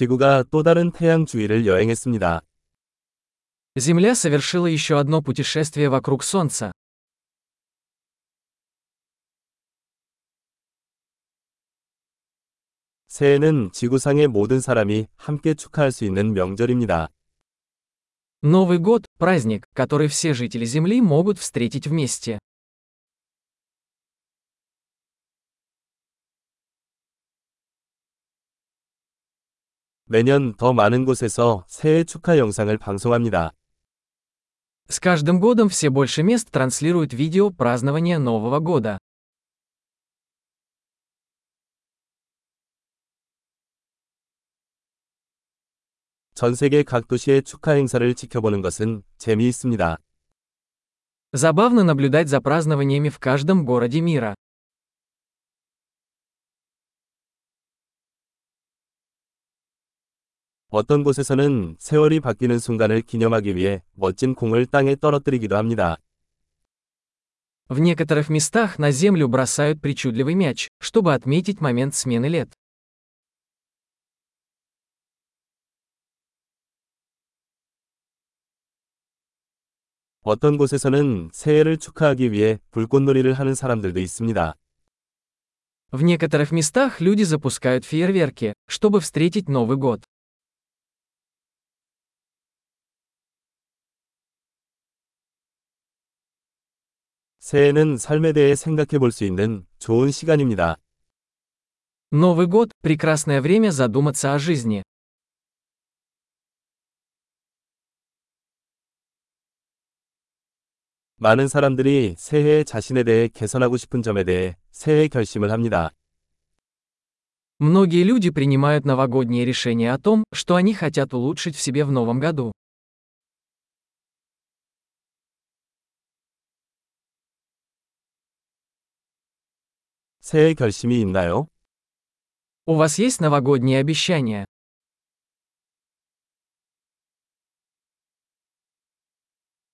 지구가 또 다른 태양 주위를 여행했습니다. Земля совершила еще одно путешествие вокруг Солнца. 새해는 지구상의 모든 사람이 함께 축하할 수 있는 명절입니다. Новый год – праздник, который все жители Земли могут встретить вместе. 매년 더 많은 곳에서 새해 축하 영상을 방송합니다. С каждым годом все больше мест транслируют видео празднования Нового года. 전 세계 각 도시의 축하 행사를 지켜보는 것은 재미있습니다. Забавно наблюдать за празднованиями в каждом городе мира. 어떤 곳에서는 세월이 바뀌는 순간을 기념하기 위해 멋진 공을 땅에 떨어뜨리기도 합니다. В некоторых местах на землю бросают причудливый мяч, чтобы отметить момент смены лет. 어떤 곳에서는 새해를 축하하기 위해 불꽃놀이를 하는 사람들도 있습니다. В некоторых местах люди запускают фейерверки, чтобы встретить Новый год. 새해는 삶에 대해 생각해 볼 수 있는 좋은 시간입니다. Новый год – прекрасное время задуматься о жизни. 많은 사람들이 새해에 자신에 대해 개선하고 싶은 점에 대해 새해 결심을 합니다. Многие люди принимают новогодние решения о том, что они хотят улучшить в себе в новом году. 새해 결심이 있나요? У вас есть новогодние обещания?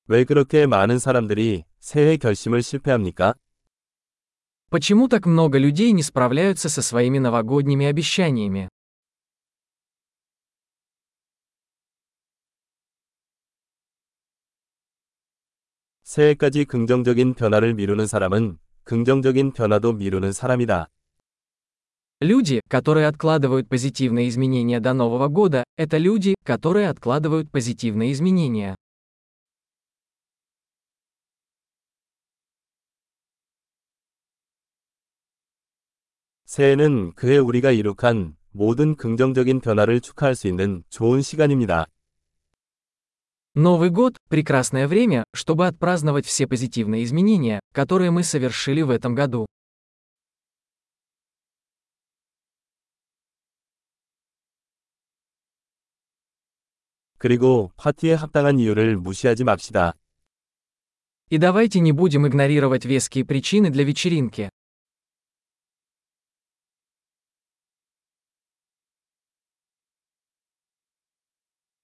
왜 그렇게 많은 사람들이 새해 결심을 실패합니까? Почему так много людей не справляются со своими новогодними обещаниями? 새해까지 긍정적인 변화를 미루는 사람은 긍정적인 변화도 미루는 사람이다. Люди, которые откладывают позитивные изменения до Нового года, это люди, которые откладывают позитивные изменения. 새해는 그해 우리가 이룩한 모든 긍정적인 변화를 축하할 수 있는 좋은 시간입니다. Новый год – прекрасное время, чтобы отпраздновать все позитивные изменения, которые мы совершили в этом году. 그리고 파티에 합당한 이유를 무시하지 맙시다. И давайте не будем игнорировать веские причины для вечеринки.